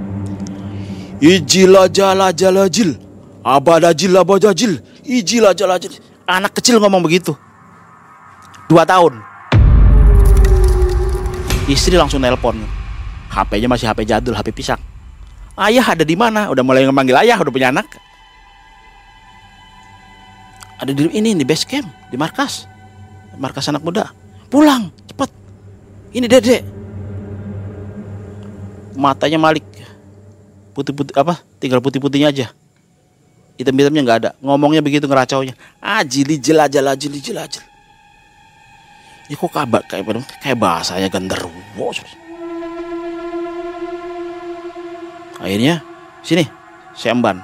Ijila jala jala jil Abadajil abadajil Ijila jala jil Anak kecil ngomong begitu. Dua tahun. Istri langsung nelpon. HP-nya masih HP jadul, HP pisang. Ayah ada di mana? Udah mulai ngemanggil ayah, udah punya anak Ada di ini, di base camp, di markas. Markas anak muda. Pulang, cepet. Ini dedek Matanya Malik. Putih-putih apa? Tinggal putih-putihnya aja. Hitam-hitamnya nggak ada. Ngomongnya begitu ngeracaunya. Ah jelajah jili jelajah ini kok kabar kayak kayak bahasanya genderuwo akhirnya sini saya emban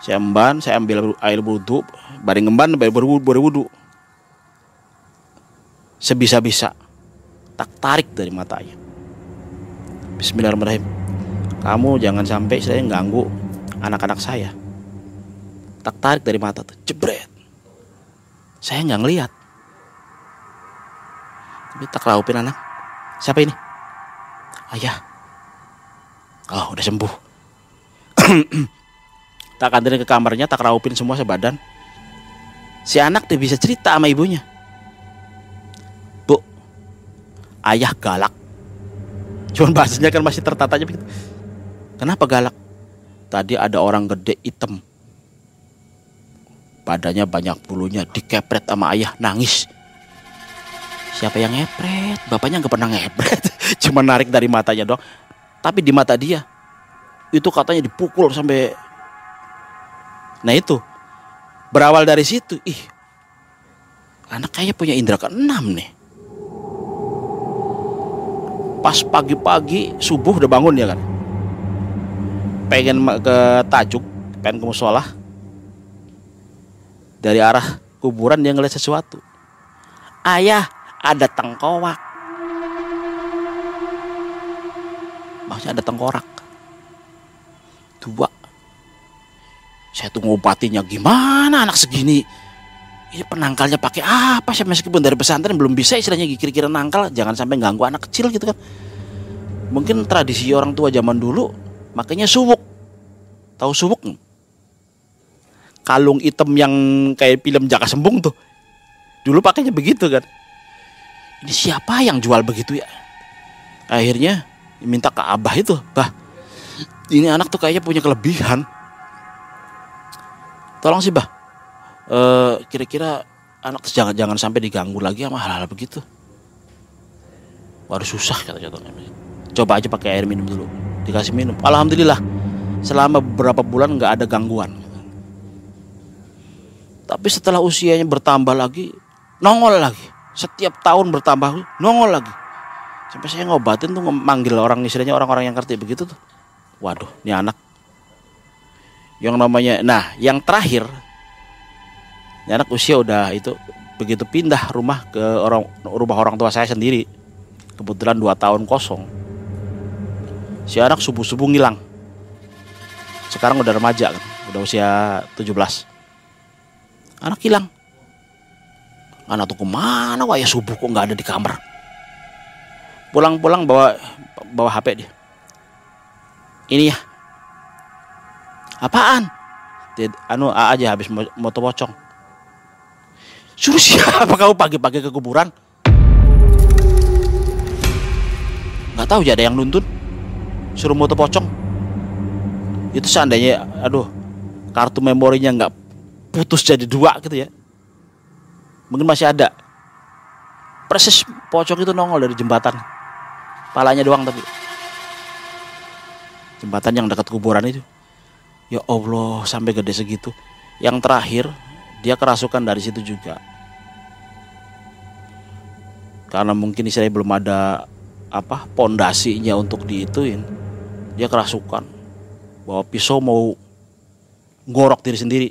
saya emban saya ambil air wudhu baring emban baru berwudhu sebisa-bisa. Tak tarik dari matanya Bismillahirrahmanirrahim. Kamu jangan sampai saya ganggu anak-anak saya. Tak tarik dari mata tuh. Jebret. Saya nggak ngelihat. Tapi tak raupin anak. Siapa ini? Ayah. Oh udah sembuh. Tak anterin ke kamarnya tak raupin semua sebadan si anak tuh bisa cerita sama ibunya bu ayah galak cuman bahasanya kan masih tertatanya begitu Kenapa galak? Tadi ada orang gede hitam. Badannya banyak bulunya, dikepret sama ayah, nangis. Siapa yang ngepret? Bapaknya nggak pernah ngepret. Cuma narik dari matanya doang. Tapi di mata dia, itu katanya dipukul sampai... Nah itu, berawal dari situ, ih, anak kayaknya punya indera keenam nih. Pas pagi-pagi subuh udah bangun ya kan. Pengen ke tajuk, pengen ke musola. Dari arah kuburan dia ngeliat sesuatu. Ayah, ada tengkorak. Maksudnya ada tengkorak. Dua. Saya tuh ngobatinya gimana anak segini? Ini penangkalnya pakai apa? Sih meskipun dari pesantren belum bisa istilahnya kira-kira nangkal. Jangan sampai ganggu anak kecil gitu kan. Mungkin tradisi orang tua zaman dulu makanya subuk. Tahu subuk kalung hitam yang kayak film Jaka Sembung tuh. Dulu pakainya begitu kan. Ini siapa yang jual begitu ya? Akhirnya minta ke abah itu. Bah ini anak tuh kayaknya punya kelebihan tolong sih bah Eh, kira-kira anak jangan jangan sampai diganggu lagi sama hal-hal begitu. Waduh susah kata contohnya. Coba aja pakai air minum dulu. Dikasih minum. Alhamdulillah selama beberapa bulan nggak ada gangguan. Tapi setelah usianya bertambah lagi, nongol lagi. Setiap tahun bertambah, nongol lagi. Sampai saya ngobatin tuh manggil orang istilahnya orang-orang yang ngerti begitu tuh. Waduh, ini anak yang namanya nah yang terakhir anak usia udah itu begitu pindah rumah ke orang rumah orang tua saya sendiri. Kebetulan dua tahun kosong. Si anak subuh subuh ngilang. Sekarang udah remaja kan udah usia 17 anak hilang. Anak tuh ke mana wah ya subuh kok nggak ada di kamar. Pulang-pulang bawa bawa HP dia. Ini ya apaan anu A aja habis moto pocong Suruh siapa kau pagi-pagi ke kuburan? Gak tahu ya ada yang nuntun. Suruh moto pocong. Itu seandainya, aduh, kartu memorinya nggak putus jadi dua gitu ya. Mungkin masih ada. Persis pocong itu nongol dari jembatan. Palanya doang tapi. Jembatan yang dekat kuburan itu. Ya Allah, sampai gede segitu. Yang terakhir, dia kerasukan dari situ juga. Karena mungkin saya belum ada apa pondasinya untuk diituin dia kerasukan. Bahwa pisau mau gorok diri sendiri.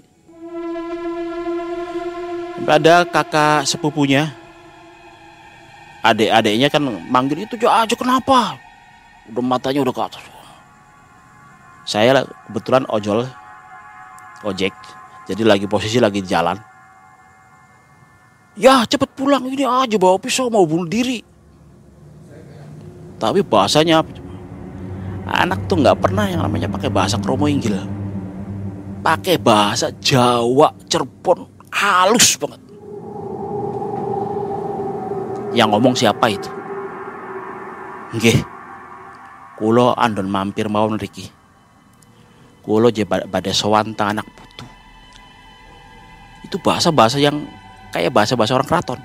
Sampai ada kakak sepupunya. Adik-adiknya kan manggil itu aja kenapa? Udah matanya udah ke atas saya kebetulan ojol ojek jadi lagi posisi lagi jalan. Ya cepet pulang ini aja bawa pisau mau bunuh diri. Tapi bahasanya anak tuh nggak pernah yang namanya pakai bahasa kromo inggil. Pakai bahasa Jawa Cirebon halus banget. Yang ngomong siapa itu? Nggih. Kulo andon mampir mau nriki. Kulo je badhe sowan anak itu bahasa-bahasa yang kayak bahasa-bahasa orang keraton.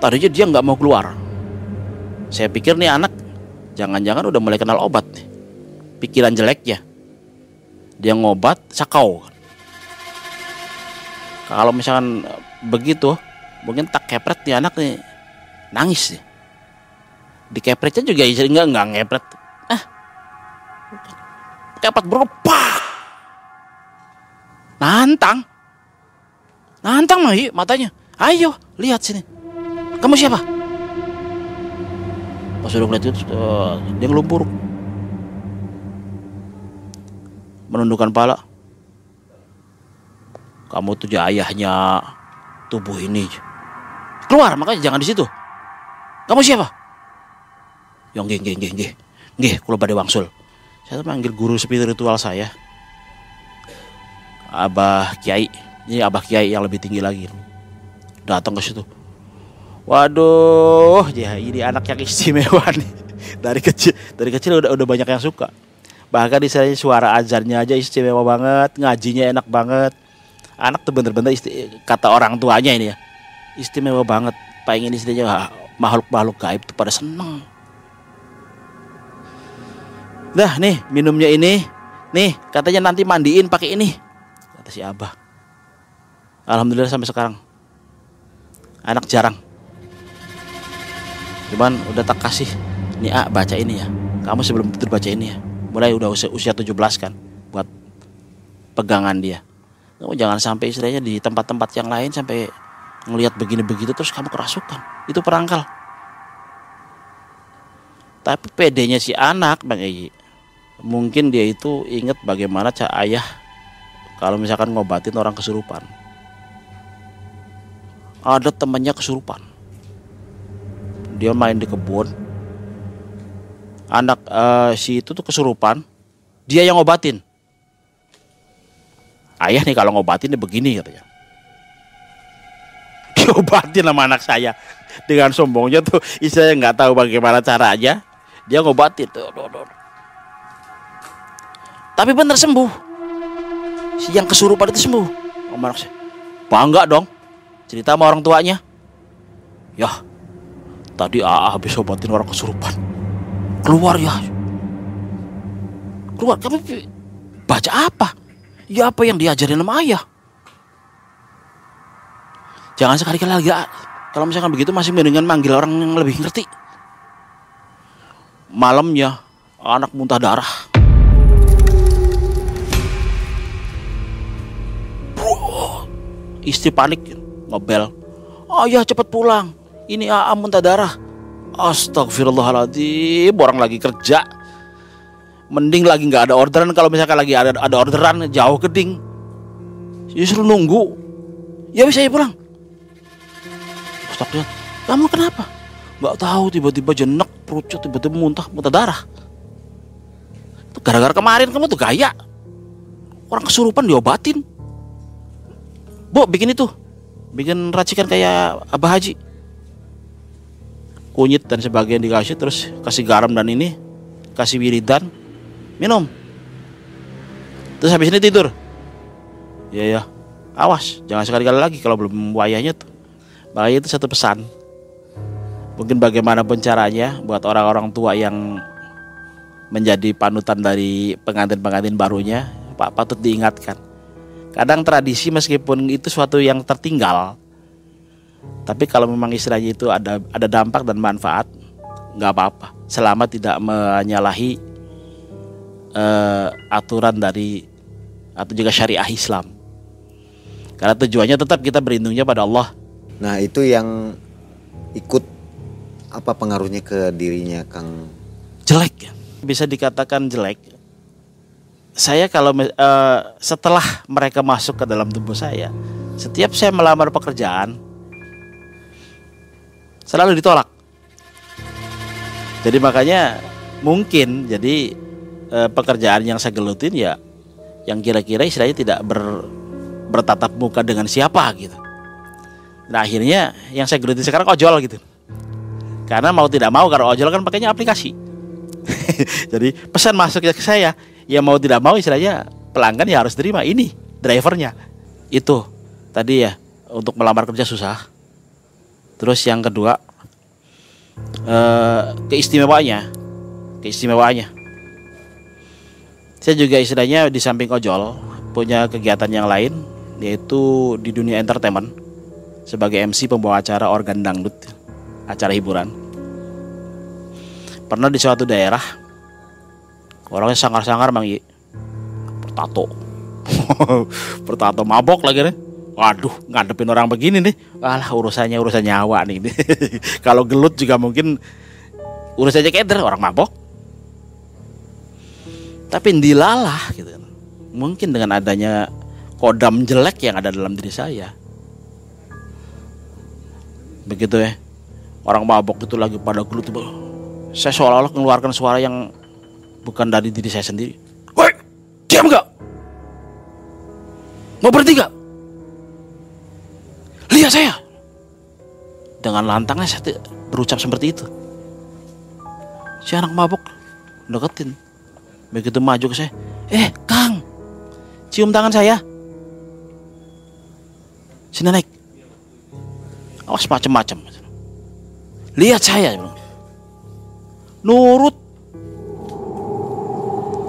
Tadinya dia nggak mau keluar. Saya pikir nih anak jangan-jangan udah mulai kenal obat nih. Pikiran jeleknya. Dia ngobat sakau. Kalau misalkan begitu, mungkin tak kepret nih anak nih nangis nih. Di kepretnya juga enggak enggak ngepret. Ah. Kepret berapa? Nantang. Nantang mah matanya. Ayo, lihat sini. Kamu siapa? Pas udah ngeliat itu, uh, dia ngelumpur. Menundukkan pala. Kamu tuh ayahnya tubuh ini. Keluar, makanya jangan di situ. Kamu siapa? Yang geng geng geng geng. Nggih, kula badhe wangsul. Saya tuh manggil guru spiritual saya. Abah Kiai. Ini Abah Kiai yang lebih tinggi lagi. Datang ke situ. Waduh ya ini anak yang istimewa nih. Dari kecil dari kecil udah udah banyak yang suka. Bahkan di sana suara azannya aja istimewa banget ngajinya enak banget. Anak tuh bener-bener kata orang tuanya ini ya istimewa banget. Pengen istilahnya makhluk-makhluk gaib tuh pada seneng Dah nih minumnya ini. Nih katanya nanti mandiin pakai ini. Kata si Abah. Alhamdulillah sampai sekarang. Anak jarang. cuman udah tak kasih. Nih A baca ini ya. Kamu sebelum tidur baca ini ya. Mulai udah usia, usia 17 kan buat pegangan dia. Kamu jangan sampai istilahnya di tempat-tempat yang lain sampai ngelihat begini begitu terus kamu kerasukan. Itu perangkal. Tapi pedenya si anak bang Egi mungkin dia itu inget bagaimana cak ayah kalau misalkan ngobatin orang kesurupan. Ada temannya kesurupan. Dia main di kebun. Anak uh, si itu tuh kesurupan. Dia yang ngobatin. Ayah nih kalau ngobatin dia begini katanya. Diobatin sama anak saya. Dengan sombongnya tuh istilahnya nggak tahu bagaimana caranya. Dia ngobatin tuh tapi bener sembuh. Si yang kesurupan itu sembuh. Anak saya bangga dong. Cerita sama orang tuanya. Ya. Tadi AA habis obatin orang kesurupan. Keluar ya. Keluar. Kamu baca apa? Ya apa yang diajarin sama ayah? Jangan sekali-kali lagi kalau misalkan begitu masih mendingan manggil orang yang lebih ngerti. Malamnya anak muntah darah. Istri panik ngebel. Ayah cepat pulang. Ini AA muntah darah. Astagfirullahaladzim, orang lagi kerja. Mending lagi nggak ada orderan kalau misalkan lagi ada ada orderan jauh geding. Justru nunggu. Ya bisa ya pulang. Astagfirullah. Kamu kenapa? Nggak tahu tiba-tiba jenek perutnya tiba-tiba muntah muntah darah gara-gara kemarin kamu tuh gaya orang kesurupan diobatin bu bikin itu. Bikin racikan kayak abah haji. Kunyit dan sebagian dikasih terus kasih garam dan ini kasih wiridan minum. Terus habis ini tidur. Ya ya awas jangan sekali-kali lagi kalau belum wayahnya tuh. Bahaya itu satu pesan. Mungkin bagaimanapun caranya buat orang-orang tua yang menjadi panutan dari pengantin-pengantin barunya Pak patut diingatkan kadang tradisi meskipun itu suatu yang tertinggal tapi kalau memang istilahnya itu ada ada dampak dan manfaat nggak apa-apa selama tidak menyalahi uh, aturan dari atau juga syariah Islam karena tujuannya tetap kita berlindungnya pada Allah nah itu yang ikut apa pengaruhnya ke dirinya Kang? Jelek ya. Bisa dikatakan jelek. Saya kalau uh, setelah mereka masuk ke dalam tubuh saya, setiap saya melamar pekerjaan selalu ditolak. Jadi makanya mungkin jadi uh, pekerjaan yang saya gelutin ya yang kira-kira istilahnya tidak ber, bertatap muka dengan siapa gitu. Nah akhirnya yang saya gelutin sekarang ojol gitu. Karena mau tidak mau kalau ojol kan pakainya aplikasi. Jadi pesan masuknya ke saya, ya mau tidak mau istilahnya pelanggan ya harus terima ini drivernya. Itu tadi ya untuk melamar kerja susah. Terus yang kedua eh, keistimewaannya, keistimewaannya. Saya juga istilahnya di samping ojol punya kegiatan yang lain yaitu di dunia entertainment sebagai MC pembawa acara organ dangdut acara hiburan. Pernah di suatu daerah orangnya sangar-sangar mang I. Pertato. Pertato mabok lagi nih. Waduh, ngadepin orang begini nih. Alah urusannya urusan nyawa nih. Kalau gelut juga mungkin urusannya keder orang mabok. Tapi dilalah gitu. Mungkin dengan adanya kodam jelek yang ada dalam diri saya. Begitu ya orang mabok itu lagi pada gelut saya seolah-olah mengeluarkan suara yang bukan dari diri saya sendiri. Woi diam gak mau berhenti gak lihat saya. Dengan lantangnya saya berucap seperti itu. Si anak mabok deketin. Begitu maju ke saya. Eh kang cium tangan saya. Sini naik. Awas macem-macem lihat saya nurut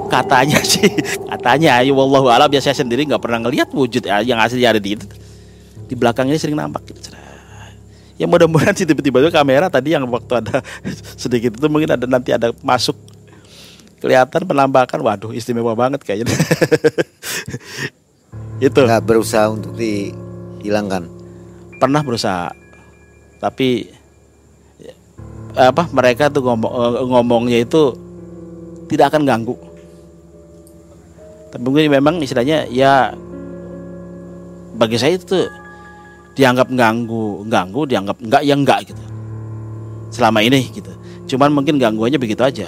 katanya sih. Katanya ya wallahu alam. Ya saya sendiri nggak pernah ngelihat wujud ya, yang asli ada di itu. Di belakang ini sering nampak. Gitu. Ya mudah-mudahan sih tiba-tiba itu kamera tadi yang waktu ada sedikit itu mungkin ada nanti ada masuk. Kelihatan penampakan waduh istimewa banget kayaknya. itu. Nggak berusaha untuk dihilangkan. pernah berusaha. Tapi ya, apa mereka tuh ngomong eh, ngomongnya itu tidak akan ganggu tapi mungkin memang istilahnya ya bagi saya itu dianggap ganggu ganggu dianggap enggak ya enggak gitu. Selama ini gitu. Cuman mungkin gangguannya begitu aja.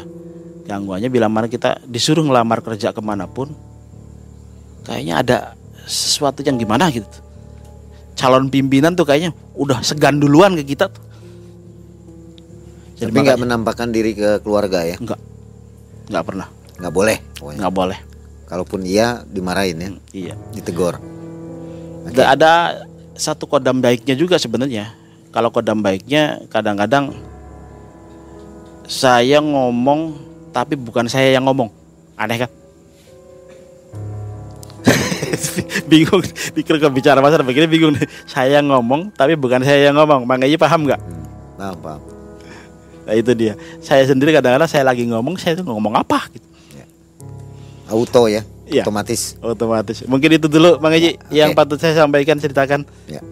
Gangguannya bila mana kita disuruh ngelamar kerja ke mana pun kayaknya ada sesuatu yang gimana gitu. Calon pimpinan tuh kayaknya udah segan duluan ke kita tuh. Jadi Tapi nggak menampakkan diri ke keluarga ya. enggak. Nggak pernah. Nggak boleh. nggak boleh Kalaupun iya dimarahin ya, iya. Ditegur. Oke. Ada- satu kodam baiknya juga sebenarnya. Kalau kodam baiknya kadang-kadang saya ngomong tapi bukan saya yang ngomong. Aneh kan? Bingung pikir bicara masa begini bingung. Saya ngomong tapi bukan saya yang ngomong. Makanya paham nggak? Hmm, Paham, paham. nah itu dia. Saya sendiri kadang-kadang saya lagi ngomong saya tuh ngomong apa gitu Auto ya, Iya. otomatis. otomatis mungkin itu dulu Bang Eji yang Oke. patut saya sampaikan ceritakan Ya.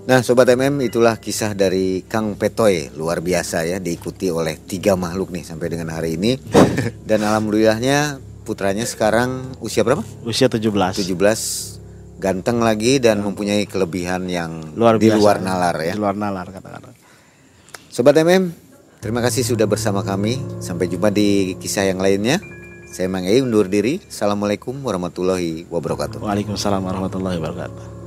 Nah, sobat MM itulah kisah dari Kang Petoy luar biasa ya diikuti oleh tiga makhluk nih sampai dengan hari ini. Dan alhamdulillahnya putranya sekarang usia berapa? usia 17 17 ganteng lagi dan mempunyai kelebihan yang luar di biasa luar nalar ya. di luar nalar kata-kata Sobat MM, terima kasih sudah bersama kami. Sampai jumpa di kisah yang lainnya. Saya Mang Ei undur diri. Assalamualaikum warahmatullahi wabarakatuh. Waalaikumsalam warahmatullahi wabarakatuh